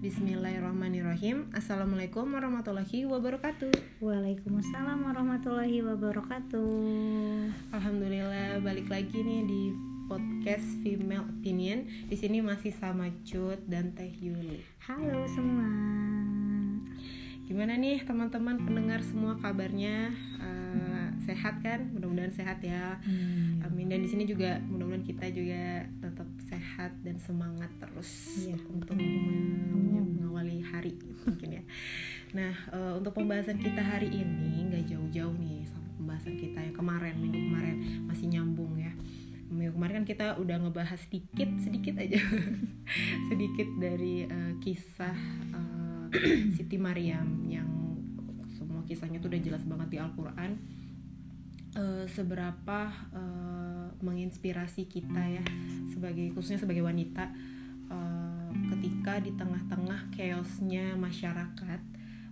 Bismillahirrahmanirrahim. Assalamualaikum warahmatullahi wabarakatuh. Waalaikumsalam warahmatullahi wabarakatuh. Alhamdulillah balik lagi nih di podcast Female Opinion. Di sini masih sama Cut dan Teh Yuli. Halo semua. Gimana nih teman-teman pendengar semua kabarnya Sehat kan? Mudah-mudahan sehat ya hmm. Amin Dan di sini juga mudah-mudahan kita juga tetap sehat dan semangat terus Iya. Untuk mengawali hari mungkin ya Nah uh, untuk pembahasan kita hari ini nggak jauh-jauh nih sama pembahasan kita yang kemarin minggu kemarin masih nyambung ya minggu kemarin kan kita udah ngebahas sedikit sedikit aja sedikit dari uh, kisah uh, Siti Maryam yang semua kisahnya tuh udah jelas banget di Al-Quran uh, seberapa uh, menginspirasi kita ya sebagai khususnya sebagai wanita uh, ketika di tengah-tengah chaosnya masyarakat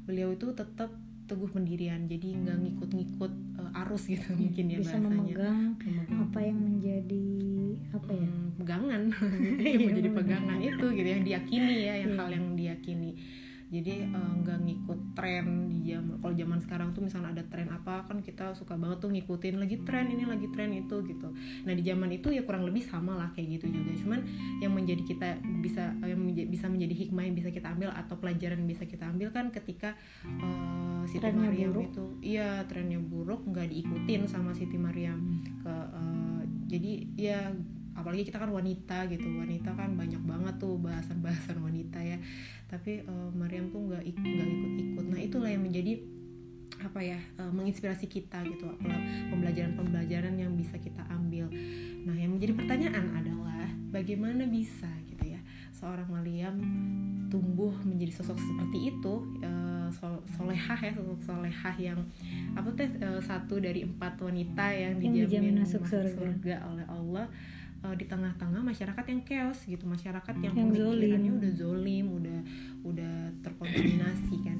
beliau itu tetap teguh pendirian. Jadi nggak ngikut-ngikut uh, arus gitu mungkin ya Bisa bahasanya. memegang Memegang. apa yang menjadi apa ya? Hmm, pegangan. Yang menjadi pegangan itu gitu yang diyakini ya yang Iya. hal yang diyakini jadi eh, nggak ngikut tren di zaman kalau zaman sekarang tuh misalnya ada tren apa kan kita suka banget tuh ngikutin lagi tren ini lagi tren itu gitu nah di zaman itu ya kurang lebih sama lah kayak gitu juga cuman yang menjadi kita bisa yang menja- bisa menjadi hikmah yang bisa kita ambil atau pelajaran yang bisa kita ambil kan ketika eh, Siti Trennya Maryam buruk. itu iya trennya buruk nggak diikutin sama Siti Maryam ke eh, jadi ya apalagi kita kan wanita gitu. Wanita kan banyak banget tuh bahasan-bahasan wanita ya. Tapi eh, Maryam tuh nggak ik- nggak ikut-ikut. Nah itulah yang menjadi apa ya eh, menginspirasi kita gitu pembelajaran-pembelajaran yang bisa kita ambil. Nah yang menjadi pertanyaan adalah bagaimana bisa gitu ya seorang Maryam tumbuh menjadi sosok seperti itu sol- solehah ya sosok solehah yang apa tuh eh, satu dari empat wanita yang Yang dijamin dijamin masuk surga. surga oleh Allah eh, di tengah-tengah masyarakat yang chaos gitu masyarakat yang, Yang pemikirannya zolim. udah zolim udah udah terkontaminasi kan.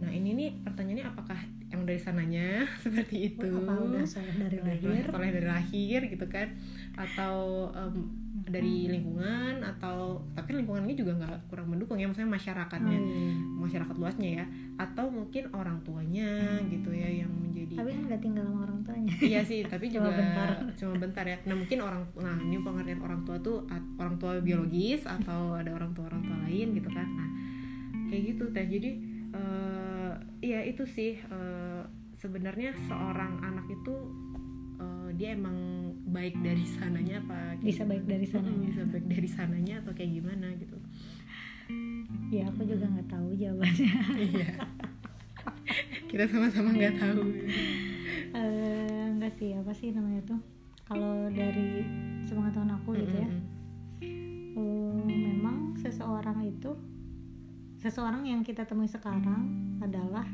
Nah ini nih pertanyaannya apakah yang dari sananya? Seperti itu. apa udah soleh dari lahir? soleh dari lahir gitu kan? Atau em, dari lingkungan atau tapi lingkungannya juga nggak kurang mendukung ya maksudnya Oh, masyarakatnya iya. masyarakat luasnya ya atau mungkin orang tuanya gitu ya yang menjadi tapi kan gak tinggal sama orang tuanya. Iya sih tapi Cuma juga bentar. cuma bentar ya. Nah mungkin orang nah ini pengertian orang tua tuh orang tua biologis atau ada orang tua orang tua lain gitu kan. Nah kayak gitu teh. Jadi eh iya itu sih eh, sebenarnya seorang anak itu eh, dia emang baik dari sananya apa kayak Bisa baik dari sananya. bisa baik dari sananya atau kayak gimana gitu. Ya aku juga nggak tahu jawabannya. Iya. Kita sama-sama nggak tahu. Eh, enggak sih apa sih namanya tuh? Kalau dari sepengetahuan aku gitu ya. Eh, memang seseorang itu seseorang yang kita temui sekarang adalah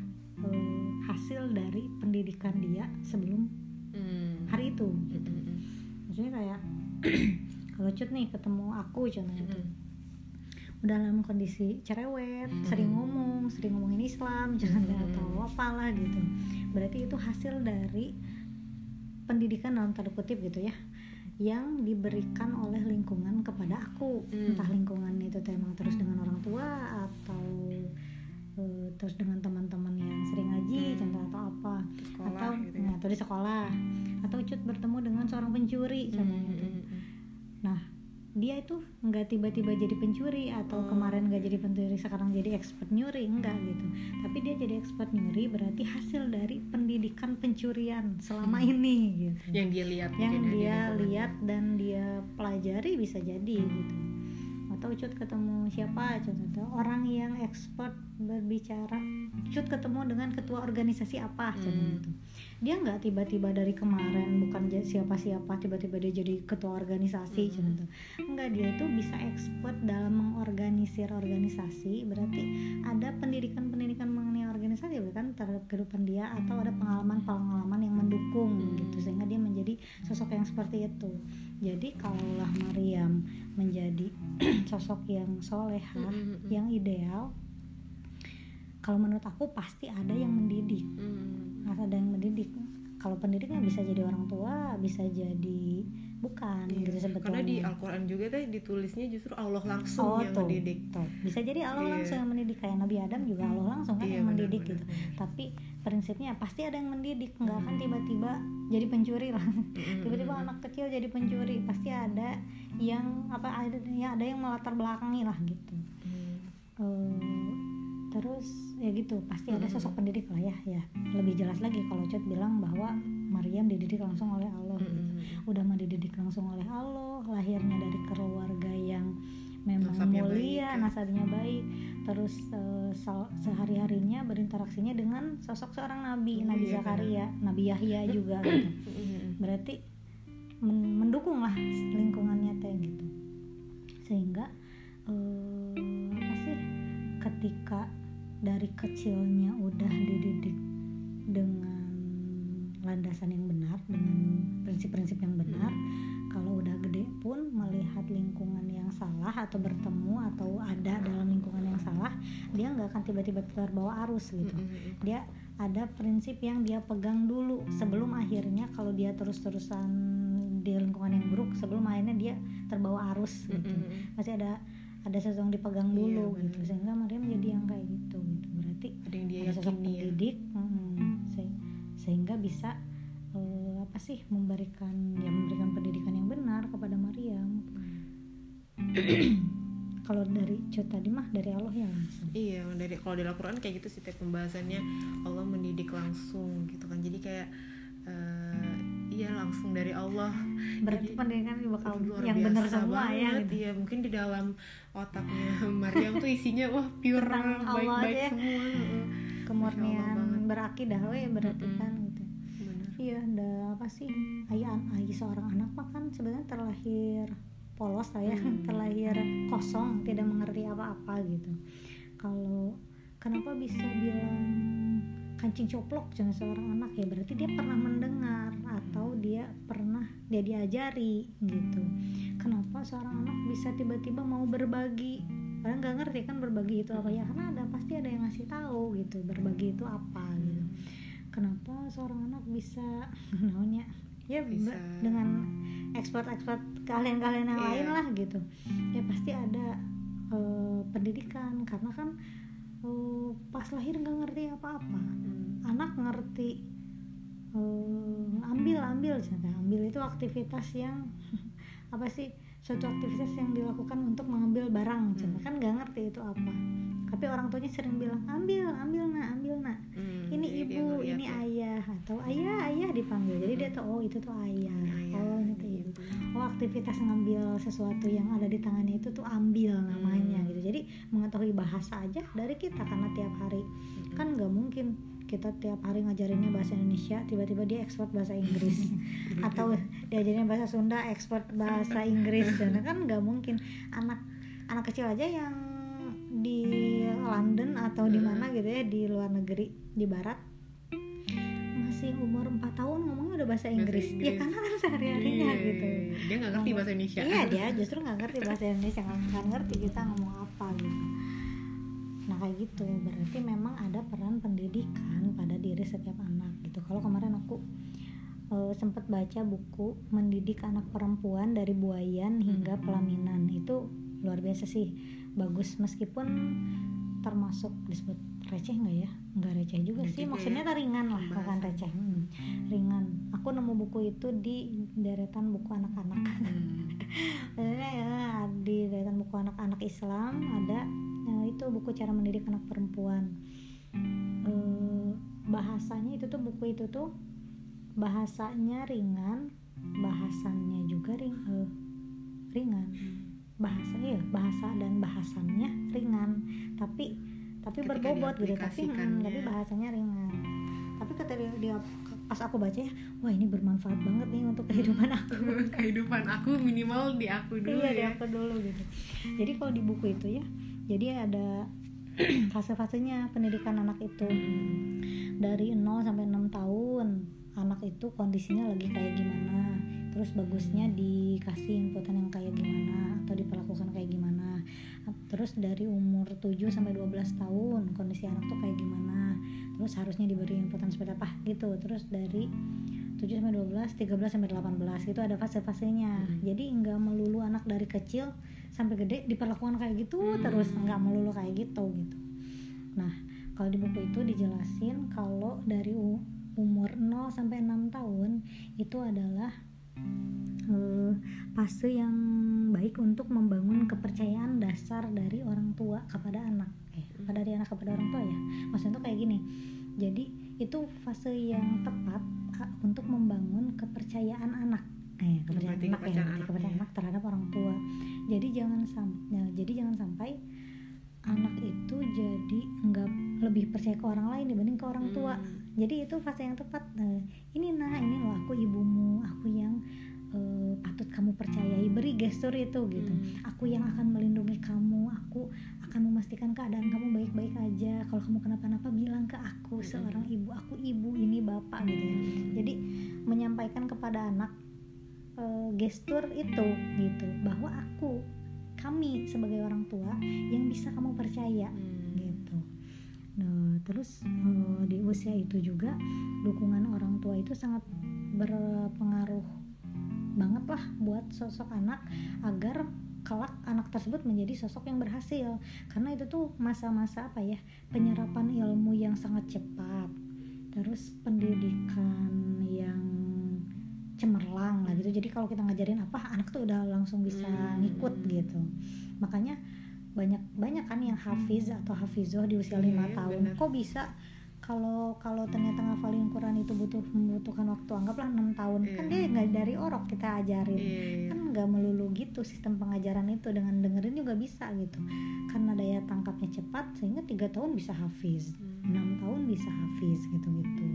eh, hasil dari pendidikan dia sebelum Mm. hari itu Mm-mm. Maksudnya kayak kalau cut nih ketemu aku contohnya tuh Mm-mm. udah dalam kondisi cerewet Hmm. sering ngomong sering ngomongin Islam contohnya Hmm. atau apalah gitu berarti itu hasil dari pendidikan dalam tanda kutip gitu ya yang diberikan oleh lingkungan kepada aku Hmm. entah lingkungan itu emang terus dengan orang tua atau eh, terus dengan teman-teman yang sering ngaji Hmm. contoh atau apa Sekolah atau gitu ya. nah, atau di sekolah atau cut bertemu dengan seorang pencuri contohnya tuh Mm-mm. Nah, dia itu nggak tiba-tiba jadi pencuri atau Oh. kemarin nggak jadi pencuri sekarang jadi expert nyuri enggak gitu. Tapi dia jadi expert nyuri berarti hasil dari pendidikan pencurian selama Hmm. ini gitu. yang dia lihat Yang ya di dia lihat dan dia pelajari bisa jadi gitu. Atau cut ketemu siapa contohnya orang yang expert berbicara cut ketemu dengan ketua organisasi apa contohnya Hmm. gitu dia nggak tiba-tiba dari kemarin bukan siapa-siapa tiba-tiba dia jadi ketua organisasi Hmm. contoh enggak dia itu bisa expert dalam mengorganisir organisasi berarti ada pendidikan-pendidikan mengenai organisasi bukan terhadap kehidupan dia atau ada pengalaman-pengalaman yang mendukung Hmm. gitu sehingga dia menjadi sosok yang seperti itu. Jadi kalaulah Maryam menjadi sosok yang soleha Mm-mm. yang ideal. Kalau menurut aku pasti ada yang mendidik. Mm. harus ada yang mendidik? Kalau pendidiknya bisa jadi orang tua bisa jadi bukan Iya, gitu sebetulnya karena di Al-Quran juga teh ditulisnya justru Allah langsung oh yang tuh, mendidik tuh. bisa jadi Allah Iya. langsung yang mendidik kayak Nabi Adam juga Allah langsung kan Iya, yang benar, mendidik benar, gitu benar. tapi prinsipnya pasti ada yang mendidik nggak akan Hmm. tiba-tiba jadi pencuri lah Mm-mm. tiba-tiba anak kecil jadi pencuri pasti ada yang apa ada ya ada yang melatar belakangi lah gitu Mm. Eh, terus ya gitu pasti ada sosok pendidik lah ya ya. Lebih jelas lagi kalau Cut bilang bahwa Maryam dididik langsung oleh Allah gitu. Udah mah dididik langsung oleh Allah lahirnya dari keluarga yang memang Nasabnya mulia baik, ya. nasabnya baik. Terus eh, sal- sehari-harinya berinteraksinya dengan sosok seorang nabi Oh, Nabi iya, Zakaria Nabi Yahya juga gitu. Berarti men- mendukung lah lingkungannya teh gitu. Sehingga eh, apa sih ketika dari kecilnya udah dididik dengan landasan yang benar dengan prinsip-prinsip yang benar. Kalau udah gede pun melihat lingkungan yang salah atau bertemu atau ada dalam lingkungan yang salah dia nggak akan tiba-tiba terbawa arus gitu. Mm-mm. dia ada prinsip yang dia pegang dulu. Sebelum akhirnya kalau dia terus-terusan di lingkungan yang buruk sebelum akhirnya dia terbawa arus gitu. masih ada ada sesuatu yang dipegang Iya, dulu benar. gitu. sehingga Maryam jadi yang kayak gitu berarti ada yang dia ada sosok ya. pendidik mm, se- sehingga bisa eh, apa sih memberikan ya memberikan pendidikan yang benar kepada Maryam. Kalau dari Cut tadi mah dari Allah ya langsung. Iya, dari kalau di Al-Quran kayak gitu sih tiap pembahasannya Allah mendidik langsung gitu kan. Jadi kayak eh, iya langsung dari Allah. berarti Jadi, pendidikan bakal luar yang benar semua ya gitu Iya, mungkin di dalam otaknya Maryam tuh isinya wah pure baik-baik ya. semua. Kemurnian berakidah we berarti Mm-mm. kan gitu iya ada apa sih ayah ayah seorang anak mah kan sebenarnya terlahir polos lah ya Hmm. terlahir kosong tidak mengerti apa-apa gitu kalau kenapa bisa bilang kancing coplok dengan seorang anak ya berarti dia pernah mendengar atau dia pernah dia diajari gitu kenapa seorang anak bisa tiba-tiba mau berbagi padahal nggak ngerti kan berbagi itu apa ya karena ada pasti ada yang ngasih tahu gitu berbagi itu apa gitu kenapa seorang anak bisa namanya ya Bisa. dengan ekspor-ekspor keahlian-keahlian yang Iya. lain lah gitu ya pasti ada eh, pendidikan karena kan eh, pas lahir nggak ngerti apa-apa Hmm. anak ngerti eh, ambil ambil misalnya. ambil itu aktivitas yang apa sih suatu aktivitas yang dilakukan untuk mengambil barang. Hmm. kan nggak ngerti itu apa tapi orang tuanya sering bilang ambil ambil nak ambil nak Hmm, ini ibu ini ya. ayah atau ayah ayah dipanggil jadi dia tuh oh itu tuh ayah ayah, oh ini tuh ibu gitu. oh aktivitas ngambil sesuatu yang ada di tangannya itu tuh ambil namanya Hmm. gitu jadi mengetahui bahasa aja dari kita karena tiap hari Hmm. kan nggak mungkin kita tiap hari ngajarinnya bahasa Indonesia tiba-tiba dia ekspor bahasa Inggris atau diajarinnya bahasa Sunda ekspor bahasa Inggris dan kan nggak mungkin anak anak kecil aja yang di London atau di mana gitu ya di luar negeri di barat masih umur 4 tahun ngomongnya udah bahasa Inggris, ya Inggris. karena kan sehari-harinya Iya, gitu. Dia nggak ngerti bahasa Indonesia. iya dia justru nggak ngerti bahasa Indonesia. Nggak ngerti kita ngomong apa gitu. Nah kayak gitu. Berarti memang ada peran pendidikan pada diri setiap anak gitu. Kalau kemarin aku eh, sempat baca buku mendidik anak perempuan dari buayan hingga pelaminan. Itu luar biasa sih. Bagus. Meskipun termasuk disebut receh nggak ya nggak receh juga Nggak sih maksudnya ya, ringan lah bukan pembahasan. receh Hmm, ringan aku nemu buku itu di deretan buku anak-anak Hmm. Sebenarnya ya di deretan buku anak-anak Islam ada eh, itu buku cara mendidik anak perempuan. Eh, bahasanya itu tuh buku itu tuh bahasanya ringan, bahasannya juga ring, eh, ringan. Bahasa ya bahasa dan bahasannya ringan, tapi tapi Ketika berbobot gitu, tapi hmm, tapi bahasanya ringan. Tapi ketika dia, pas aku baca ya, wah ini bermanfaat banget nih untuk kehidupan aku. kehidupan aku minimal di aku dulu iya di ya. aku dulu gitu jadi kalau di buku itu ya jadi ada fase-fasenya pendidikan anak itu dari 0 sampai 6 tahun anak itu kondisinya lagi kayak gimana terus bagusnya dikasih inputan yang kayak gimana atau diperlakukan kayak gimana terus dari umur 7 sampai 12 tahun kondisi anak tuh kayak gimana terus harusnya diberi inputan seperti apa gitu terus dari 7 sampai 12, 13 sampai 18 itu ada fase-fasenya. Hmm. Jadi nggak melulu anak dari kecil sampai gede diperlakukan kayak gitu Hmm. terus nggak melulu kayak gitu gitu. Nah, kalau di buku itu dijelasin kalau dari umur 0 sampai 6 tahun itu adalah eh, fase yang baik untuk membangun kepercayaan dasar dari orang tua kepada anak. Eh, dari anak kepada orang tua ya. Maksudnya tuh kayak gini. Jadi itu fase yang tepat untuk membangun kepercayaan anak. Eh, kepercayaan anak ya, kepercayaan berarti anak kepercayaan ya. anak terhadap orang tua. Jadi jangan sampai jadi jangan sampai anak itu jadi nggak lebih percaya ke orang lain dibanding ke orang tua Hmm. Jadi itu fase yang tepat Nah, ini nah ini loh aku ibumu aku yang eh, patut kamu percayai beri gestur itu gitu Hmm. aku yang akan melindungi kamu aku akan memastikan keadaan kamu baik-baik aja kalau kamu kenapa-napa bilang ke aku Hmm. seorang ibu aku ibu ini bapak gitu ya jadi menyampaikan kepada anak eh, gestur itu gitu bahwa aku kami sebagai orang tua yang bisa kamu percaya Hmm. gitu. Nah, terus eh, di usia itu juga dukungan orang tua itu sangat berpengaruh banget lah buat sosok anak agar kelak anak tersebut menjadi sosok yang berhasil. Karena itu tuh masa-masa apa ya penyerapan ilmu yang sangat cepat terus pendidikan yang cemerlang lah gitu. Jadi kalau kita ngajarin apa anak tuh udah langsung bisa Hmm. ngikut gitu. Makanya banyak banyak kan yang hafiz atau hafizoh di usia Iya, lima iya, tahun bener. kok bisa kalau kalau ternyata ngafalin Quran itu butuh membutuhkan waktu anggaplah enam tahun kan Iya. dia nggak dari orok kita ajarin Iya, iya. kan nggak melulu gitu sistem pengajaran itu dengan dengerin juga bisa gitu karena daya tangkapnya cepat sehingga tiga tahun bisa hafiz Hmm. enam tahun bisa hafiz gitu gitu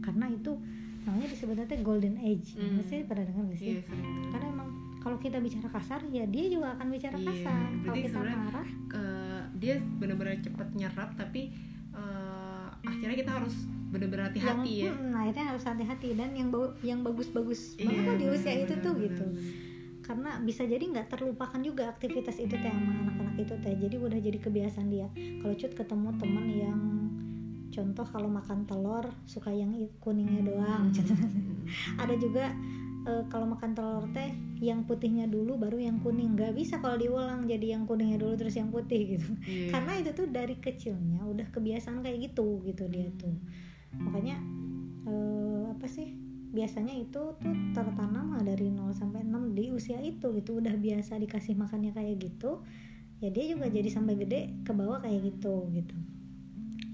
karena itu namanya disebutnya golden age Hmm. Pasti pernah dengar nggak sih dengar. karena emang kalau kita bicara kasar ya dia juga akan bicara Iya, kasar. Kalau kita marah Ke- dia benar-benar cepet nyerap tapi eh, akhirnya kita harus benar-benar hati-hati ya. hmm, akhirnya harus hati-hati. Dan yang yang bagus-bagus Iya, banget tuh di usia benar, itu tuh benar, gitu. karena bisa jadi nggak terlupakan juga aktivitas itu teh sama anak-anak itu teh. Jadi udah jadi kebiasaan dia. Kalau cut ketemu temen yang contoh kalau makan telur suka yang kuningnya doang. Hmm. ada juga eh, kalau makan telur teh yang putihnya dulu baru yang kuning. Nggak bisa kalau diulang jadi yang kuningnya dulu terus yang putih gitu. Iya. karena itu tuh dari kecilnya udah kebiasaan kayak gitu gitu dia tuh. Makanya eh, apa sih biasanya itu tuh tertanam lah dari 0 sampai 6 di usia itu gitu. Udah biasa dikasih makannya kayak gitu ya dia juga jadi sampai gede ke bawah kayak gitu gitu.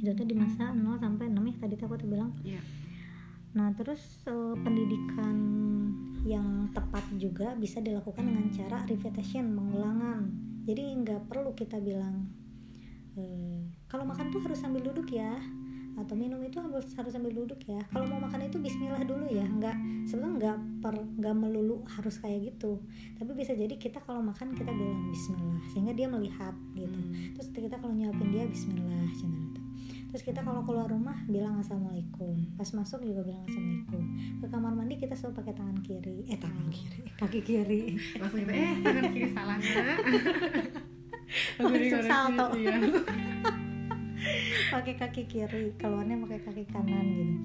Itu tuh di masa 0 sampai 6 ya tadi aku tuh bilang. Iya. Nah, terus eh, pendidikan tepat juga bisa dilakukan dengan cara repetition, pengulangan. Jadi nggak perlu kita bilang eh, kalau makan tuh harus sambil duduk ya, atau minum itu harus harus sambil duduk ya. Kalau mau makan itu Bismillah dulu ya, nggak sebenarnya nggak per nggak melulu harus kayak gitu. Tapi bisa jadi kita kalau makan kita bilang Bismillah, sehingga dia melihat gitu Hmm. terus kita kalau nyuapin dia Bismillah channel itu terus kita kalau keluar rumah bilang assalamualaikum pas masuk juga bilang assalamualaikum ke kamar mandi kita selalu pakai tangan kiri eh tangan kiri kaki kiri langsung kita eh tangan kiri salah Langsung salto. iya. pakai kaki kiri keluarnya pakai kaki kanan gitu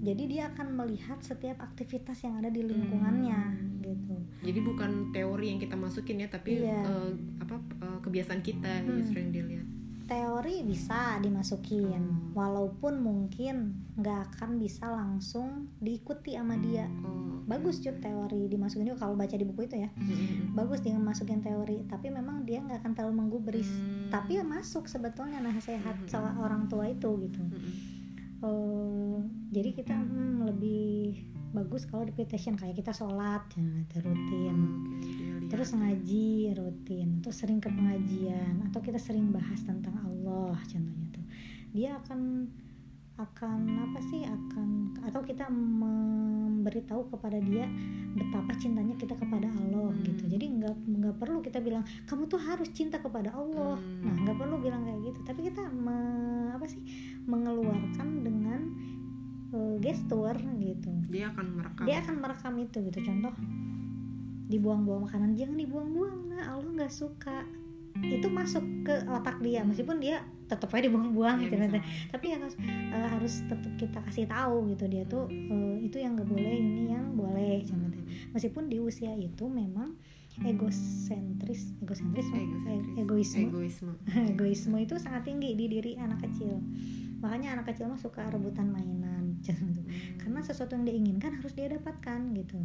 jadi dia akan melihat setiap aktivitas yang ada di lingkungannya Hmm. gitu jadi bukan teori yang kita masukin ya tapi Iya. eh, apa eh, kebiasaan kita Hmm. justru yang dilihat teori bisa dimasukin Hmm. walaupun mungkin nggak akan bisa langsung diikuti sama dia oh bagus cut teori dimasukin juga kalau baca di buku itu ya bagus dia masukin teori tapi memang dia nggak akan terlalu menggubris Hmm. tapi ya masuk sebetulnya nasihat Hmm. orang tua itu gitu. Eh, jadi kita hmm, lebih bagus kalau repetition kayak kita sholat ya, rutin Oke, dia lihat. terus ngaji rutin terus sering ke pengajian atau kita sering bahas tentang Allah contohnya tuh dia akan akan apa sih akan atau kita memberitahu kepada dia betapa cintanya kita kepada Allah Hmm. gitu jadi nggak nggak perlu kita bilang kamu tuh harus cinta kepada Allah Hmm. nah nggak perlu bilang kayak gitu tapi kita me- apa sih mengeluarkan dengan eh, gestur gitu. Dia akan merekam. Dia akan merekam itu gitu. Contoh dibuang-buang makanan jangan dibuang-buang nah Allah nggak suka. Itu masuk ke otak dia meskipun dia tetap aja dibuang-buang Iya, gitu. nanti. tapi yang harus eh, harus tetap kita kasih tahu gitu. Dia tuh eh, itu yang nggak boleh ini yang boleh Hmm. contohnya. meskipun di usia itu memang egosentris egosentris Egosentris. e- egoisme. Egoisme. Egoisme itu sangat tinggi di diri anak kecil. Makanya anak kecil mah suka rebutan mainan contoh. karena sesuatu yang dia inginkan harus dia dapatkan gitu.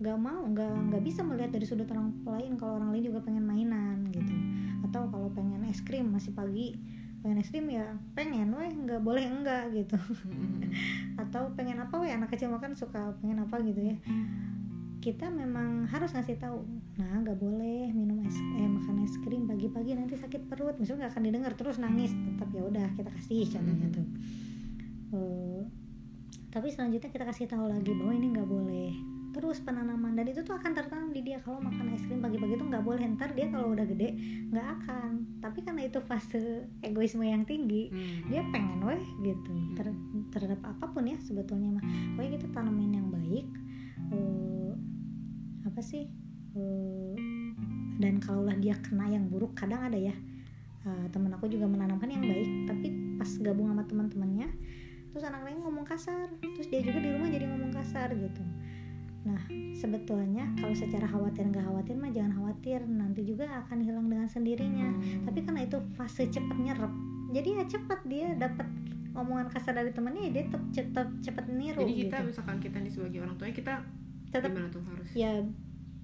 Nggak mau nggak nggak bisa melihat dari sudut orang lain kalau orang lain juga pengen mainan gitu. Atau kalau pengen es krim masih pagi pengen es krim ya pengen weh nggak boleh enggak gitu. Atau pengen apa weh anak kecil makan suka pengen apa gitu ya. Kita memang harus ngasih tahu nah nggak boleh minum es eh makan es krim pagi-pagi nanti sakit perut. Misalnya nggak akan didengar terus nangis tetap ya udah kita kasih contohnya tuh. Eh, tapi selanjutnya kita kasih tahu lagi bahwa ini nggak boleh. Terus penanaman dan itu tuh akan tertanam di dia. Kalau makan es krim pagi-pagi tuh nggak boleh. Ntar dia kalau udah gede nggak akan. Tapi karena itu fase egoisme yang tinggi Hmm. dia pengen weh gitu. Ter- terhadap apa pun ya sebetulnya mah. Pokoknya kita tanamin yang baik eh, apa sih Eh, dan kalaulah dia kena yang buruk kadang ada ya eh, temen aku juga menanamkan yang baik. Tapi pas gabung sama teman-temannya terus anak lain ngomong kasar. Terus dia juga di rumah jadi ngomong kasar gitu. Nah sebetulnya kalau secara khawatir nggak khawatir mah jangan khawatir. Nanti juga akan hilang dengan sendirinya. Hmm. tapi karena itu fase cepet nyerap jadi ya cepat dia dapat omongan kasar dari temennya ya dia tetap tetap cepet niru jadi kita gitu. misalkan kita nih sebagai orang tuanya kita tetap gimana tuh harus? ya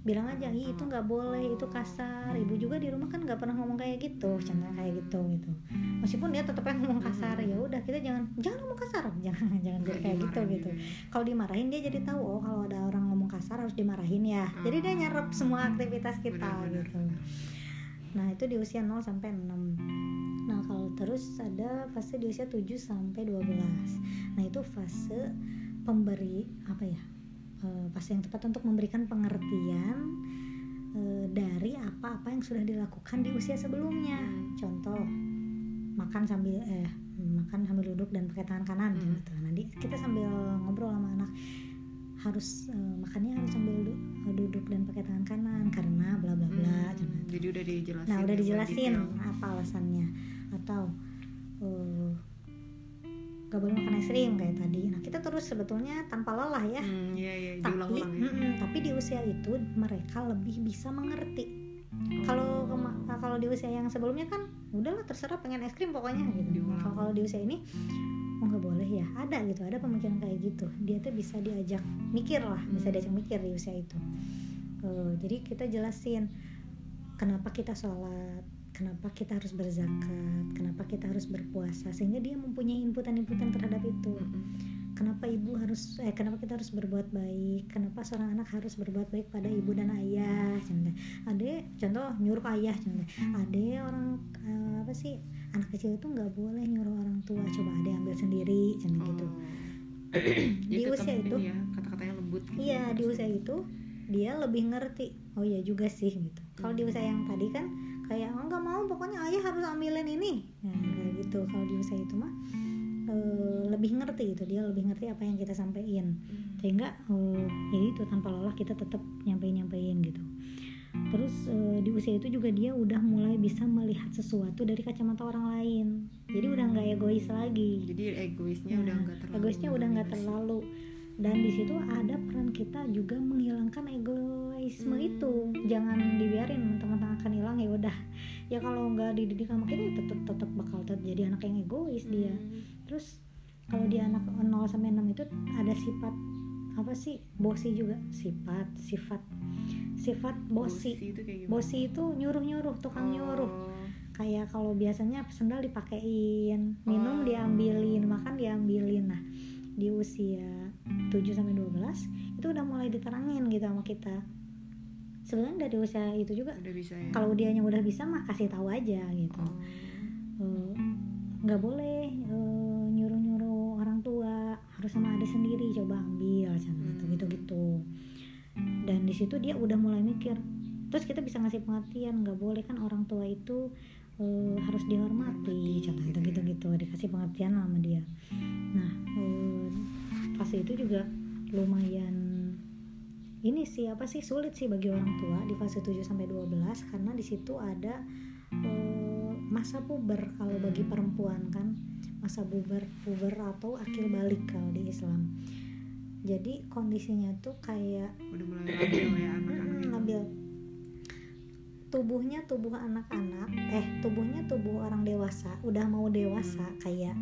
bilang aja ih itu nggak boleh itu kasar ibu juga di rumah kan nggak pernah ngomong kayak gitu contohnya kayak gitu gitu meskipun dia tetap yang ngomong kasar ya udah kita jangan jangan ngomong kasar jangan jangan Nggak kayak gitu dimarahin gitu ya. kalau dimarahin dia jadi tahu oh kalau ada orang ngomong kasar harus dimarahin ya jadi dia nyerap semua aktivitas kita Benar, benar, gitu benar. Nah, itu di usia 0 sampai 6. Nah, kalau terus ada fase di usia 7 sampai 12. Nah, itu fase pemberi apa ya? Eh, fase yang tepat untuk memberikan pengertian eh, dari apa-apa yang sudah dilakukan di usia sebelumnya. Contoh, makan sambil eh makan sambil duduk dan pakai tangan kanan Hmm. gitu. Nanti kita sambil ngobrol sama anak harus eh, makannya harus sambil du- duduk dan pakai tangan kanan karena bla bla bla. Hmm, contohnya. jadi udah dijelasin Nah udah dijelasin apa alasannya atau eh, gak boleh makan es krim kayak tadi. Nah kita terus sebetulnya tanpa lelah ya. Hmm, iya iya Tapi ya mm-mm, tapi di usia itu mereka lebih bisa mengerti. Kalau kema- nah, kalau di usia yang sebelumnya kan udahlah terserah pengen es krim pokoknya gitu. Diulang. Kalau kalau di usia ini oh nggak boleh ya ada gitu ada pemikiran kayak gitu dia tuh bisa diajak mikir lah bisa Hmm. diajak mikir di usia itu Eh, jadi kita jelasin kenapa kita sholat kenapa kita harus berzakat kenapa kita harus berpuasa sehingga dia mempunyai inputan-inputan terhadap itu. Kenapa ibu harus eh kenapa kita harus berbuat baik? Kenapa seorang anak harus berbuat baik pada ibu dan ayah? Contoh ada contoh nyuruh ayah contoh. Ada orang eh, apa sih? Anak kecil itu nggak boleh nyuruh orang tua. Coba ada yang ambil sendiri contoh gitu. Oh. Di Jadi tetap usia itu- ya kata-katanya lembut gitu. iya di usia itu dia lebih ngerti. Oh iya juga sih gitu. Kalau di usia yang tadi kan kayak oh, nggak mau pokoknya ayah harus ambilin ini. Nah, kayak gitu. Kalau di usia itu mah eh, lebih ngerti gitu. Dia lebih ngerti apa yang kita sampaikan. Hmm. sehingga eh, ya itu tanpa lelah kita tetap nyampein nyampein gitu. Terus eh, di usia itu juga dia udah mulai bisa melihat sesuatu dari kacamata orang lain. Jadi udah nggak egois lagi. Jadi egoisnya Nah, udah nggak terlalu. egoisnya udah nggak terlalu. Dan di situ ada peran kita juga menghilangkan egoisme Hmm. itu jangan dibiarin mentang-mentang akan hilang ya udah ya kalau nggak dididik sama kita ya tetap tetap bakal terjadi anak yang egois dia Hmm. terus kalau dia anak 0 sampai 6 itu ada sifat apa sih bosi juga sifat sifat sifat bosi itu kayak gimana? bosi itu nyuruh nyuruh tukang nyuruh Oh. kayak kalau biasanya sendal dipakein minum Oh. diambilin makan diambilin nah di usia 7 sampai 12 itu udah mulai diterangin gitu sama kita sebenarnya dari usia itu juga udah bisa ya. kalau dianya udah bisa mah kasih tahu aja gitu Oh. Eh, nggak boleh eh, nyuruh-nyuruh orang tua harus sama adik sendiri coba ambil gitu Hmm. gitu gitu dan di situ dia udah mulai mikir terus kita bisa ngasih pengertian nggak boleh kan orang tua itu eh, harus dihormati contoh gitu gitu gitu dikasih pengertian sama dia nah eh, fase itu juga lumayan ini sih apa sih sulit sih bagi orang tua di fase 7 sampai 12 karena di situ ada eh, masa puber kalau bagi perempuan kan. Masa puber puber atau akil balik kalau di Islam. Jadi kondisinya tuh kayak udah mulai labil ya anak-anak labil. Tubuhnya tubuh anak-anak eh tubuhnya tubuh orang dewasa udah mau dewasa kayak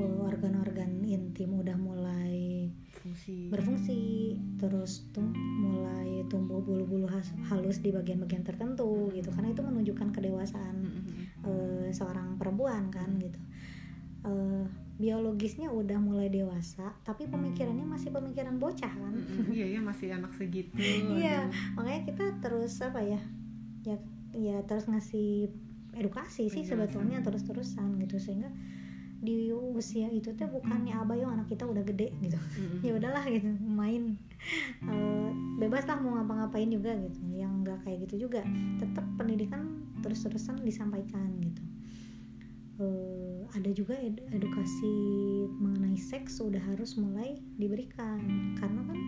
eh, organ-organ intim udah mulai fungsi berfungsi. Terus tuh mulai tumbuh bulu-bulu halus di bagian-bagian tertentu gitu. Karena itu menunjukkan kedewasaan Mm-mm. eh, seorang perempuan kan gitu. Eh, biologisnya udah mulai dewasa tapi pemikirannya masih pemikiran bocah kan? Mm-mm. iya ya masih anak segitu. Iya, makanya kita terus apa ya ya ya terus ngasih edukasi sih Penjelasan. sebetulnya terus-terusan gitu. Sehingga di usia itu tuh bukannya abah yo anak kita udah gede gitu. Mm-mm. ya udahlah gitu main. Eh, bebas lah mau ngapa-ngapain juga gitu. Yang nggak kayak gitu juga tetap pendidikan terus-terusan disampaikan gitu Eh, ada juga ed- edukasi mengenai seks sudah harus mulai diberikan. Karena kan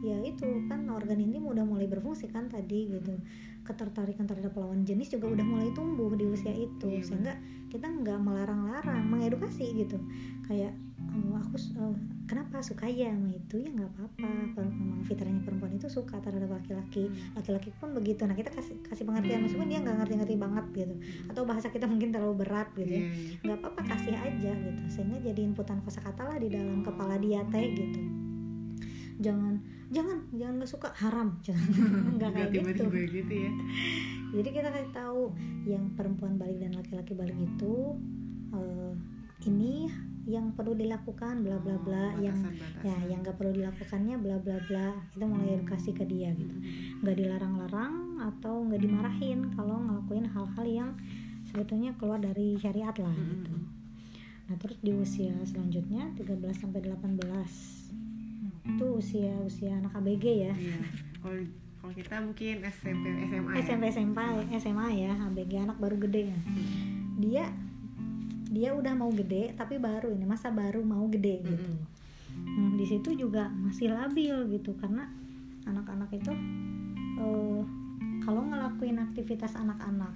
ya itu kan organ intim udah mulai berfungsi kan tadi gitu. Ketertarikan terhadap lawan jenis juga udah mulai tumbuh di usia itu. Iya, sehingga kita nggak melarang-larang mengedukasi gitu. Kayak "Oh, aku eh, kenapa? Suka ya sama itu? Ya nggak apa-apa. Kalau memang fitrahnya perempuan itu suka terhadap laki-laki. Laki-laki pun begitu. Nah kita kasih kasih pengertian meskipun dia nggak ngerti-ngerti banget gitu. Atau bahasa kita mungkin terlalu berat gitu ya. Iya, iya. nggak apa-apa kasih aja gitu. Sehingga jadi inputan kosakata lah di dalam kepala dia teh gitu. Jangan jangan jangan nggak suka. Haram. Jangan nggak kayak gitu. tiba-tiba gitu ya. Jadi kita kasih tahu yang perempuan balik dan laki-laki balik itu eh, ini yang perlu dilakukan bla bla bla yang Batasan-batasan. ya yang nggak perlu dilakukannya bla bla bla kita mulai edukasi ke dia gitu nggak dilarang-larang atau nggak dimarahin kalau ngelakuin hal-hal yang sebetulnya keluar dari syariat lah Mm-mm. gitu nah terus di usia selanjutnya 13 sampai 18 itu usia usia anak ABG ya Iya. Kalau kalau kita mungkin SMP SMA ya. SMP SMA SMA ya ABG anak baru gede ya dia dia udah mau gede tapi baru ini masa baru mau gede gitu Mm-mm. Nah, di situ juga masih labil gitu karena anak-anak itu eh, kalau ngelakuin aktivitas anak-anak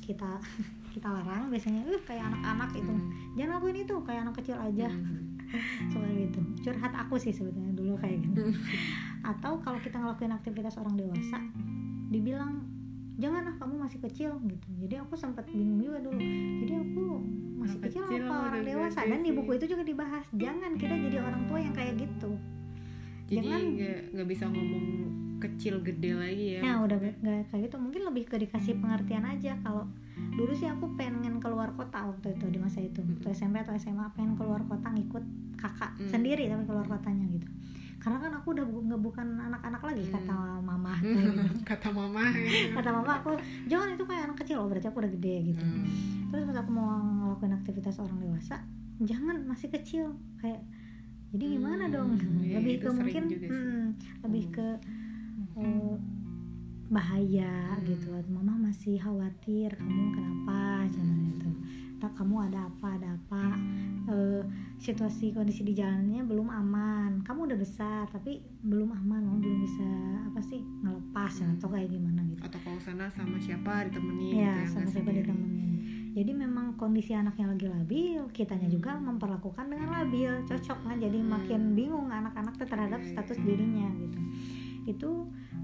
kita kita larang biasanya eh kayak anak-anak itu Mm. jangan lakuin itu kayak anak kecil aja Mm. seperti itu curhat aku sih sebetulnya dulu kayak gitu atau kalau kita ngelakuin aktivitas orang dewasa dibilang jangan lah kamu masih kecil gitu. Jadi aku sempat bingung juga dulu. Jadi aku masih kecil, kecil apa orang dewasa? dan di buku itu juga dibahas jangan kita jadi orang tua yang kayak gitu. Jadi Jangan- nggak nggak bisa ngomong kecil gede lagi ya. Nah udah nggak kayak gitu. Mungkin lebih ke dikasih pengertian aja. Kalau dulu sih aku pengen keluar kota waktu itu di masa itu. Waktu SMP atau SMA pengen keluar kota ngikut kakak Hmm. sendiri tapi keluar kotanya gitu karena kan aku udah bu- bukan anak-anak lagi Hmm. kata mama gitu. Kata mama. ya. kata mama aku jangan itu kayak anak kecil oh berarti aku udah gede gitu Hmm. terus pas aku mau ngelakuin aktivitas orang dewasa jangan masih kecil kayak jadi gimana Hmm, dong iya, lebih itu ke mungkin hmm, lebih Hmm. ke eh, bahaya Hmm. gitu mama masih khawatir kamu kenapa jangan itu tak kamu ada apa ada apa Eh, situasi kondisi di jalannya belum aman kamu udah besar tapi belum aman kamu belum bisa apa sih ngelepas Hmm. atau kayak gimana gitu Atau kalau sana sama siapa ditemenin ya gitu ya, sama nggak siapa sendiri. ditemenin jadi memang kondisi anaknya lagi labil kitanya Hmm. juga memperlakukan dengan labil cocok kan jadi Hmm. makin bingung anak-anak terhadap Iya, iya, status iya. dirinya gitu itu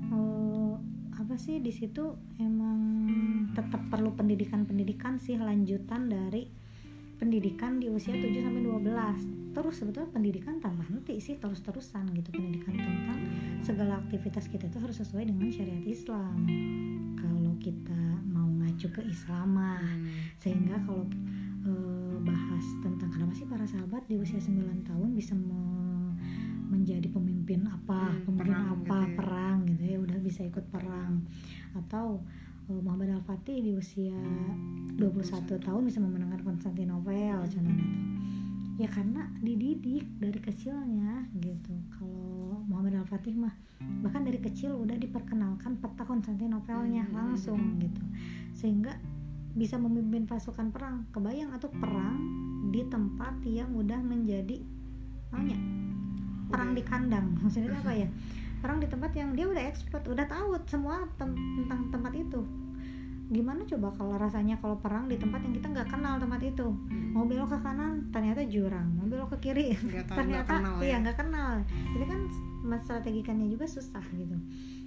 eh, apa sih di situ emang tetap perlu pendidikan-pendidikan sih lanjutan dari pendidikan di usia 7 sampai 12 terus sebetulnya pendidikan tanpa henti sih terus-terusan gitu pendidikan tentang segala aktivitas kita itu harus sesuai dengan syariat Islam kalau kita mau ngacu ke Islaman Hmm. sehingga kalau eh, bahas tentang kenapa sih para sahabat di usia 9 tahun bisa me- menjadi pemimpin apa Hmm, pemimpin perang apa gitu ya. perang gitu ya udah bisa ikut perang atau eh, Muhammad Al-Fatih di usia 21 tahun bisa memenangkan Konstantinopel contohnya tuh. Ya karena dididik dari kecilnya gitu. Kalau Muhammad Al-Fatih mah bahkan dari kecil udah diperkenalkan peta Konstantinopelnya Hmm. langsung gitu. Sehingga bisa memimpin pasukan perang. Kebayang atau perang di tempat yang udah menjadi namanya perang di kandang. Maksudnya apa ya orang di tempat yang dia udah expert udah tahu semua tem- tentang tempat itu. Gimana coba kalau rasanya kalau perang di tempat yang kita nggak kenal tempat itu? Mau belok ke kanan ternyata jurang mau belok ke kiri tahu, nggak ternyata kenal iya ya. nggak kenal. Jadi kan strategikannya juga susah gitu.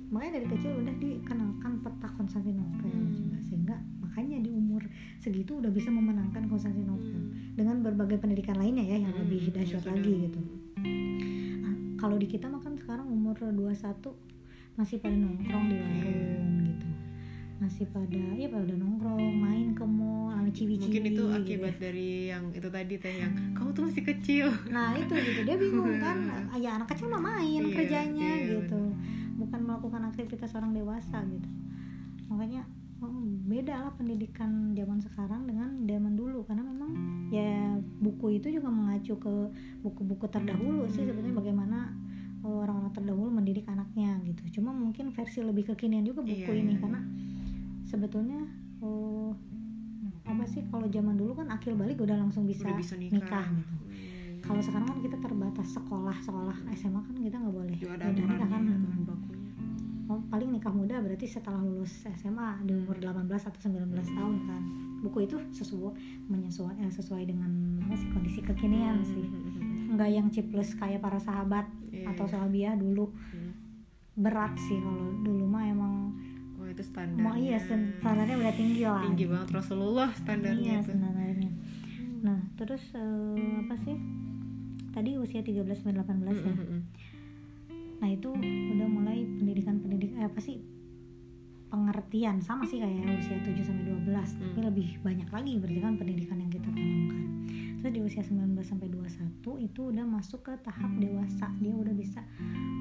Makanya dari kecil udah dikenalkan peta Konstantinopel Hmm. juga sehingga makanya di umur segitu udah bisa memenangkan Konstantinopel. Dengan berbagai pendidikan lainnya ya yang Hmm, lebih ya dahsyat sudah. lagi gitu kalau di kita makan sekarang umur 21 masih pada nongkrong di warung gitu. Masih pada ya pada nongkrong main ke mall sama ciwi-ciwi mungkin itu gitu akibat ya. dari yang itu tadi teh yang kamu tuh masih kecil. Nah itu gitu. Dia bingung kan ya anak kecil mah main Iya, kerjanya iya, gitu. Bukan melakukan aktivitas orang dewasa gitu. Makanya beda lah pendidikan zaman sekarang dengan zaman dulu. Karena memang ya buku itu juga mengacu ke buku-buku terdahulu sih sebetulnya bagaimana oh, orang-orang terdahulu mendidik anaknya gitu. Cuma mungkin versi lebih kekinian juga buku Iya, ini. iya, karena sebetulnya oh, apa sih kalau zaman dulu kan akil balik udah langsung bisa, udah bisa nikah, nikah gitu. Hmm. kalau sekarang kan kita terbatas sekolah sekolah SMA kan kita nggak boleh Udah nikah kan. Oh, paling nikah muda berarti setelah lulus SMA di umur 18 atau 19 tahun kan. Buku itu sesuai menyesuai eh, sesuai dengan apa sih kondisi kekinian sih. Nggak yang ciplus kayak para sahabat Iya, atau iya. sahabiah dulu. Hmm. berat sih kalau dulu mah emang oh itu standar mau iya standarnya udah tinggi lah. Tinggi banget Rasulullah iya standarnya itu. standarnya. Nah terus eh, apa sih? Tadi usia 13 sampai 18 ya. Mm-mm. Nah itu udah mulai pendidikan-pendidikan eh, apa sih pengertian sama sih kayak usia 7 sampai 12 tapi Hmm. lebih banyak lagi berarti kan pendidikan yang kita tanamkan. Terus di usia 19 sampai 21 itu udah masuk ke tahap dewasa. Dia udah bisa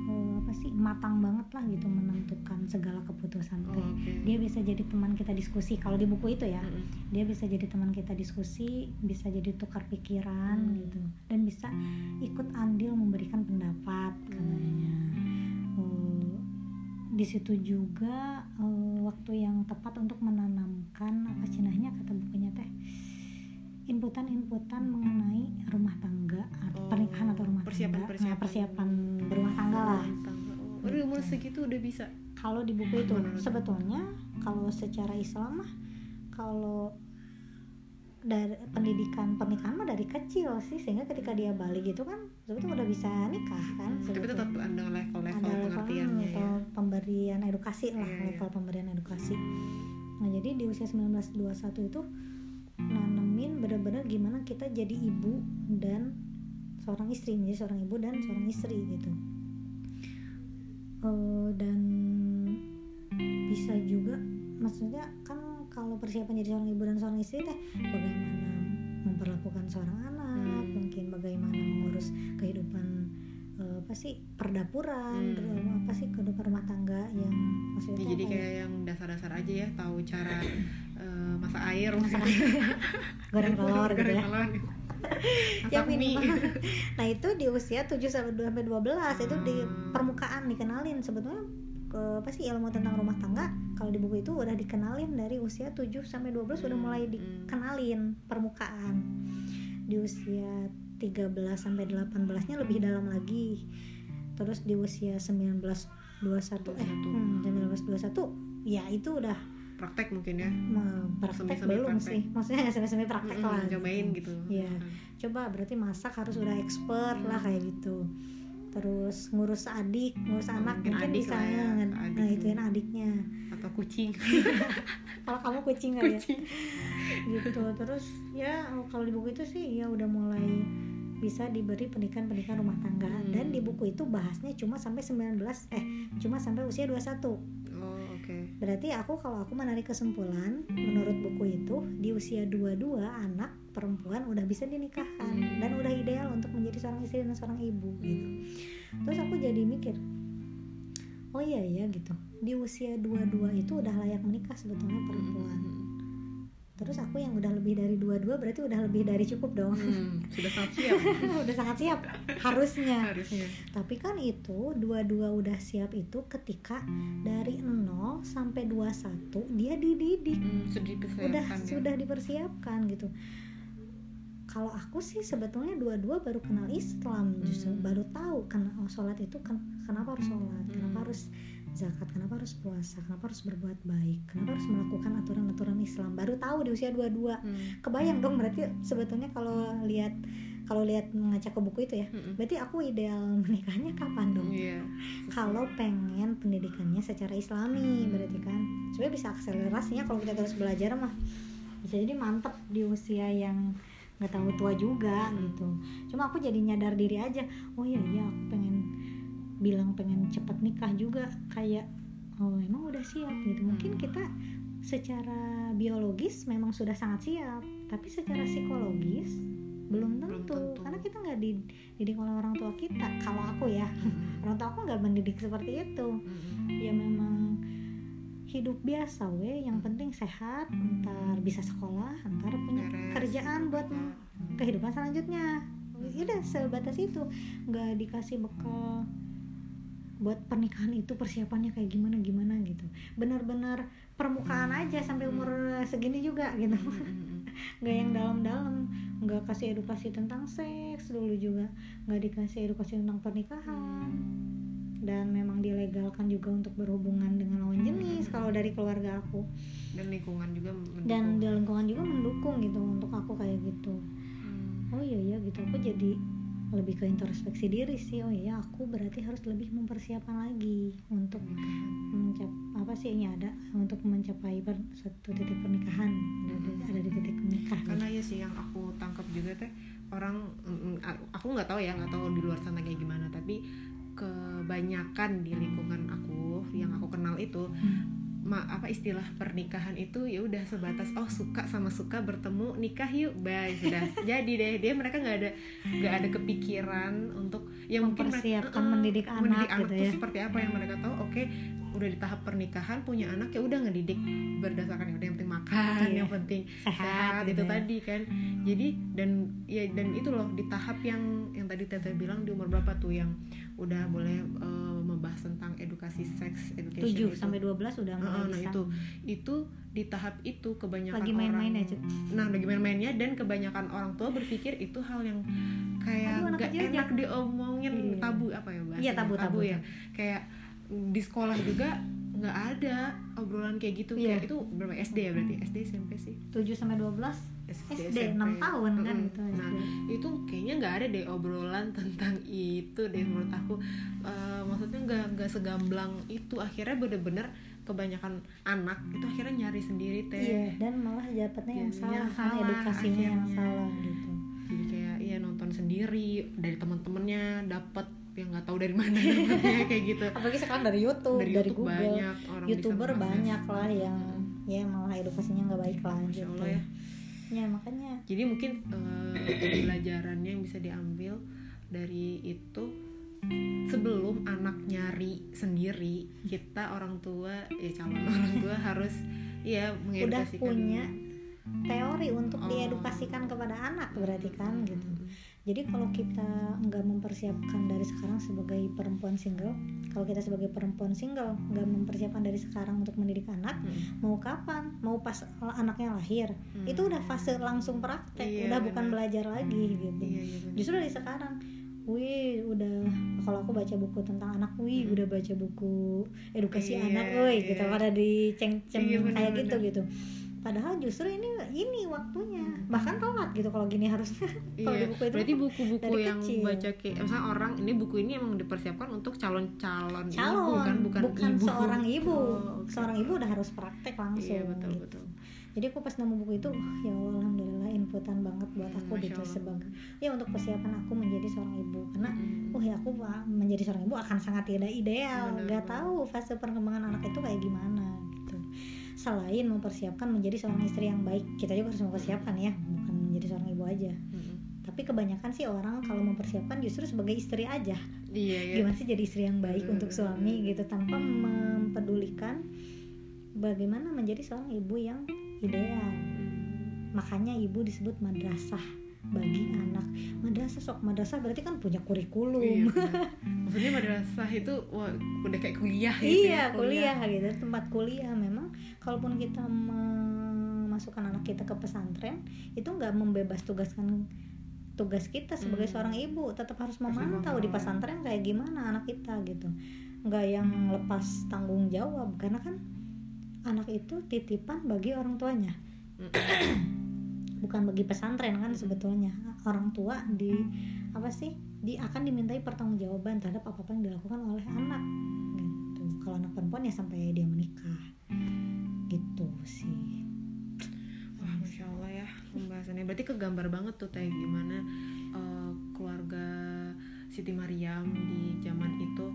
eh, apa sih matang banget lah gitu menentukan segala keputusan. Oh, Kayak oke. Dia bisa jadi teman kita diskusi kalau di buku itu ya. Mm-mm. Dia bisa jadi teman kita diskusi, bisa jadi tukar pikiran Hmm. gitu dan bisa ikut andil memberikan pendapat katanya. Eh, di situ juga eh, waktu yang tepat untuk menanamkan apa cenahnya kata bukunya teh inputan-inputan mengenai rumah tangga atau Oh, pernikahan atau rumah persiapan- tangga. Persiapan. Nah, persiapan. berumah tangga lah. Oh, udah umur segitu udah bisa? Kalau di buku itu Menurut- sebetulnya kalau secara Islam mah kalau dari pendidikan pernikahan mah dari kecil sih sehingga ketika dia balik gitu kan sebetulnya udah bisa nikah kan Hmm, tapi tetap ada level-level ada level pengertiannya ya. level pemberian edukasi lah Iya, iya. level pemberian edukasi. Nah jadi di usia 1921 itu nanemin bener-bener gimana kita jadi ibu dan seorang istri menjadi seorang ibu dan seorang istri gitu Eh, dan bisa juga maksudnya kan kalau persiapan jadi seorang ibu dan seorang istri teh bagaimana memperlakukan seorang anak Hmm. mungkin bagaimana mengurus kehidupan eh, apa sih perdapuran Hmm. apa sih kehidupan rumah tangga yang maksudnya Ya, jadi apa ya? kayak yang dasar-dasar aja ya tahu cara eh, masak air Masak goreng telur gitu ya telur. ya minimal nah itu di usia 7 sampai 12 itu di Hmm. permukaan dikenalin sebetulnya ke apa sih ilmu tentang rumah tangga kalau di buku itu udah dikenalin dari usia 7 sampai 12 udah Hmm, mulai hmm. dikenalin permukaan di usia 13 sampai 18 nya lebih dalam lagi. Terus di usia 19 21 eh 21. hmm, 19 21 ya itu udah praktek mungkin ya? praktek Semi-semi belum praktek. sih. Maksudnya semi-semi praktek Mm-mm, lah. cobain gitu. Iya. coba berarti masak harus udah expert lah kayak gitu. Terus ngurus adik ngurus Hmm, anak mungkin mungkin adik bisa ya, nge- adik. nah ituin adiknya. Atau kucing. Kalau kamu kucing ya. Kucing gitu terus ya kalau di buku itu sih ya udah mulai bisa diberi pendidikan-pendidikan rumah tangga Hmm. dan di buku itu bahasnya cuma sampai 19 eh cuma sampai usia 21 oh oke Berarti aku kalau aku menarik kesimpulan menurut buku itu di usia 22 anak perempuan udah bisa dinikahkan Hmm. dan udah ideal untuk menjadi seorang istri dan seorang ibu gitu. Terus aku jadi mikir Oh iya ya gitu. Di usia 22 itu udah layak menikah sebetulnya perempuan. Terus aku yang udah lebih dari 22 berarti udah lebih dari cukup dong. Hmm, sudah sangat siap udah sangat siap harusnya. harusnya Tapi kan itu dua-dua udah siap itu ketika dari 0 sampai 21 dia dididik. Hmm, sudah Udah ya. sudah dipersiapkan gitu. Kalau aku sih sebetulnya dua-dua baru kenal Islam justru Hmm. baru tahu kan oh, sholat itu kan kenapa harus sholat kenapa Hmm. harus zakat kenapa harus puasa kenapa harus berbuat baik kenapa harus melakukan aturan-aturan Islam baru tahu di usia dua-dua Hmm. kebayang dong berarti sebetulnya kalau lihat kalau lihat ngaca ke buku itu ya Mm-mm. berarti aku ideal menikahnya kapan dong Iya. kalau pengen pendidikannya secara islami berarti kan supaya bisa akselerasinya kalau kita terus belajar mah bisa jadi mantep di usia yang nggak tahu tua juga gitu cuma aku jadi nyadar diri aja oh iya iya aku pengen bilang pengen cepet nikah juga kayak oh emang udah siap gitu mungkin kita secara biologis memang sudah sangat siap tapi secara psikologis belum Belum tentu, tentu. karena kita nggak dididik oleh orang tua kita kalau aku ya Mm-mm. orang tua aku nggak mendidik seperti itu Mm-mm. ya memang hidup biasa we. Yang penting sehat ntar bisa sekolah ntar punya Beres. kerjaan buat kehidupan selanjutnya. Ya udah sebatas itu. Nggak dikasih bekal buat pernikahan itu persiapannya kayak gimana gimana gitu. Benar-benar permukaan aja sampai umur segini juga gitu. Nggak yang dalam-dalam. Nggak kasih edukasi tentang seks dulu juga. Nggak dikasih edukasi tentang pernikahan dan memang dilegalkan juga untuk berhubungan dengan lawan jenis kalau dari keluarga aku. Dan lingkungan juga mendukung. dan di lingkungan juga mendukung gitu untuk aku kayak gitu. Hmm. oh iya ya gitu. Aku jadi lebih ke introspeksi diri sih. Oh iya aku berarti harus lebih mempersiapkan lagi untuk mencap apa sih ini ada untuk mencapai per, satu titik pernikahan. Ada, di- ada di titik menikah karena ya sih yang aku tangkap juga teh orang mm, mm, aku nggak tahu ya nggak tahu di luar sana kayak gimana. Tapi kebanyakan di lingkungan aku yang aku kenal itu Hmm. ma apa istilah pernikahan itu ya udah sebatas oh suka sama suka bertemu nikah yuk bye sudah jadi deh dia mereka nggak ada nggak ada kepikiran untuk ya mungkin mereka eh, mendidik anak mendidik anak gitu ya. seperti apa yang mereka tahu oke udah di tahap pernikahan punya anak ya udah ngedidik berdasarkan yang penting makan Iya. yang penting sehat, sehat gitu itu ya. tadi kan jadi dan ya dan itu loh di tahap yang yang tadi Teteh bilang di umur berapa tuh yang udah boleh eh, membahas tentang edukasi seks education 7 itu. sampai 12 udah nah bisa. itu itu di tahap itu kebanyakan Lagi main-main orang ya, Cuk. nah lagi main-mainnya dan kebanyakan orang tua berpikir itu hal yang kayak gak enak diomongin Iya. tabu apa ya bahasanya Iya, tabu, tabu, ya kayak di sekolah juga nggak ada obrolan kayak gitu Iya. kayak itu berapa SD ya berarti SD SMP sih 7 sampai 12 SD 6 tahun kan Mm-mm. gitu Nah, SD. itu kayaknya nggak ada deh obrolan tentang itu deh menurut aku Eh, maksudnya nggak nggak segamblang itu akhirnya bener-bener kebanyakan anak itu akhirnya nyari sendiri teh Iya, dan malah dapatnya yang Jadinya salah, yang karena salah edukasinya yang akhirnya. salah gitu. jadi kayak iya nonton sendiri dari teman-temannya dapat yang nggak tahu dari mana dapatnya kayak gitu. Apalagi sekarang dari YouTube, dari, dari, YouTube Google, banyak orang YouTuber banyak lah yang ya malah edukasinya nggak baik lah Masya gitu. Allah ya. Ya makanya. Jadi mungkin eh, pelajarannya yang bisa diambil dari itu sebelum anak nyari sendiri kita orang tua ya calon orang tua harus ya udah mengedukasikan. punya teori untuk Oh. diedukasikan kepada anak berarti kan Hmm, gitu. Jadi kalau kita nggak mempersiapkan dari sekarang sebagai perempuan single, kalau kita sebagai perempuan single nggak mempersiapkan dari sekarang untuk mendidik anak, hmm, mau kapan? Mau pas anaknya lahir, hmm. itu udah fase langsung praktek, Iya, udah bukan benar. belajar lagi gitu. iya, iya. Justru dari sekarang, wih udah kalau aku baca buku tentang anak, wih Hmm. udah baca buku edukasi Iya, anak, wih gitu iya. pada diceng-ceng Iya, benar, kayak gitu benar. gitu. Padahal justru ini ini waktunya, bahkan telat gitu kalau gini harusnya. kalau Iya, di buku itu berarti buku-buku yang kecil. baca kayak misalnya orang ini buku ini emang dipersiapkan untuk calon-calon ibu calon kan bukan, ibu seorang ibu, Oh, oke. seorang ibu udah harus praktek langsung. iya betul gitu. betul Jadi aku pas nemu buku itu, wah, ya Allah, alhamdulillah inputan banget buat aku Masya gitu Allah. sebagai ya untuk persiapan aku menjadi seorang ibu karena Mm. oh ya aku menjadi seorang ibu akan sangat tidak ideal nggak tahu fase perkembangan anak itu kayak gimana gitu selain mempersiapkan menjadi seorang istri yang baik kita juga harus mempersiapkan ya bukan menjadi seorang ibu aja. Mm. tapi kebanyakan sih orang kalau mempersiapkan justru sebagai istri aja. Iya ya gimana sih jadi istri yang baik Hmm. untuk suami gitu tanpa mempedulikan bagaimana menjadi seorang ibu yang ideal. Makanya ibu disebut madrasah bagi anak. Madrasah sok madrasah berarti kan punya kurikulum. Iya, maksudnya madrasah itu wah udah kayak kuliah gitu iya ya, kuliah. gitu tempat kuliah memang kalaupun kita memasukkan anak kita ke pesantren itu nggak membebas tugaskan tugas kita sebagai Hmm. seorang ibu. Tetap harus memantau di pesantren kayak gimana anak kita gitu. Nggak yang lepas tanggung jawab karena kan anak itu titipan bagi orang tuanya. Mm-mm. bukan bagi pesantren kan sebetulnya. Orang tua di apa sih di akan dimintai pertanggungjawaban terhadap apa apa yang dilakukan oleh anak gitu. Kalau anak perempuan ya sampai dia menikah gitu sih Wah, masya Allah ya pembahasannya. Berarti kegambar banget tuh kayak gimana eh, keluarga Siti Mariam di zaman itu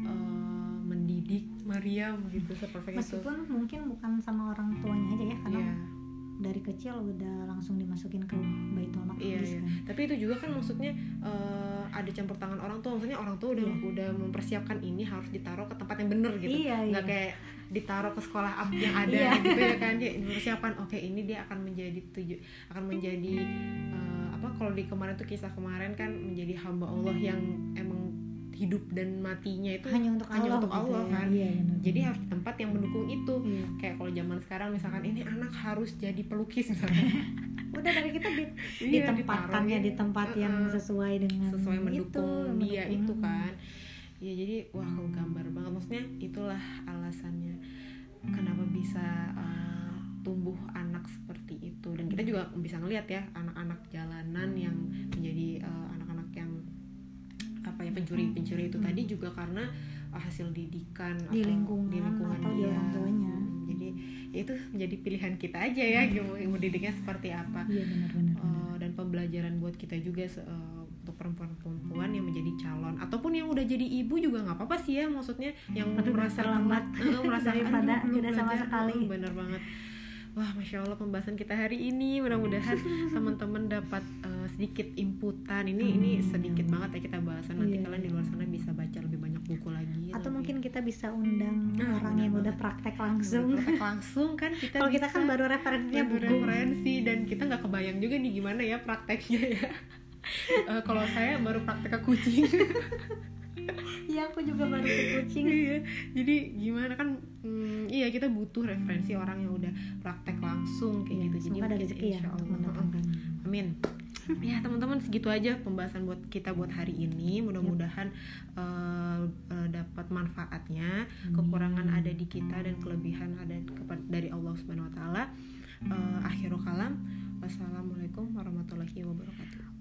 eh, mendidik Mariam gitu seperti itu. meskipun mungkin bukan sama orang tuanya aja ya karena Iya, dari kecil udah langsung dimasukin ke Baitul Maqdis iya, iya. kan Tapi itu juga kan maksudnya eh, ada campur tangan orang tua. Maksudnya orang tua udah Iya. udah mempersiapkan ini harus ditaruh ke tempat yang bener gitu. iya iya nggak kayak ditaruh ke sekolah up yang ada Iya. gitu ya kan dia persiapan oke ini dia akan menjadi tuju akan menjadi eh, apa kalau di kemarin tuh kisah kemarin kan menjadi hamba Allah yang emang hidup dan matinya itu hanya untuk hanya Allah, untuk gitu Allah, ya. kan. iya, benar, jadi harus tempat yang mendukung itu Iya. kayak kalau zaman sekarang misalkan ini anak harus jadi pelukis misalnya udah dari kita di, Iya, ditempatkannya di tempat yang Heeh. sesuai dengan sesuai mendukung itu, dia mendukung. itu kan ya jadi wah gambar banget maksudnya itulah alasannya kenapa bisa uh, tumbuh anak seperti itu dan kita juga bisa ngelihat ya anak-anak jalanan yang menjadi uh, anak-anak yang apa ya pencuri-pencuri itu tadi juga karena uh, hasil didikan Di atau lingkungan di lingkungan atau di dia. orang tuanya. Hmm, jadi ya itu menjadi pilihan kita aja ya mau mau didiknya seperti apa iya benar-benar Uh, dan pembelajaran buat kita juga uh, untuk perempuan-perempuan yang menjadi calon ataupun yang udah jadi ibu juga nggak apa-apa sih ya maksudnya yang Tapi merasa terlambat uh, merasa daripada "Aduh, tidak sama belajar." sekali. Uh, bener banget wah masya allah pembahasan kita hari ini mudah-mudahan teman-teman dapat uh, sedikit inputan ini ini Hmm. sedikit banget ya kita bahasan nanti Iya. kalian di luar sana bisa baca lebih banyak buku lagi atau lebih- mungkin kita bisa undang Nah, orang yang udah praktek langsung Praktek langsung kan kita kalau kita kan baru referensinya buku referensi dan kita nggak kebayang juga nih gimana ya prakteknya ya Eh, kalau saya baru praktek ke kucing. Iya aku juga baru ke kucing. Iya jadi gimana kan hmm, iya kita butuh referensi orang yang udah praktek langsung kayak Iya, gitu. Jadi ada rezeki ya amin. Ya teman-teman segitu aja pembahasan buat kita buat hari ini. Mudah-mudahan eh, eh, dapat manfaatnya. Kekurangan ada di kita dan kelebihan ada dari Allah Subhanahu Wa Taala. Eh, akhirul kalam. Wassalamualaikum warahmatullahi wabarakatuh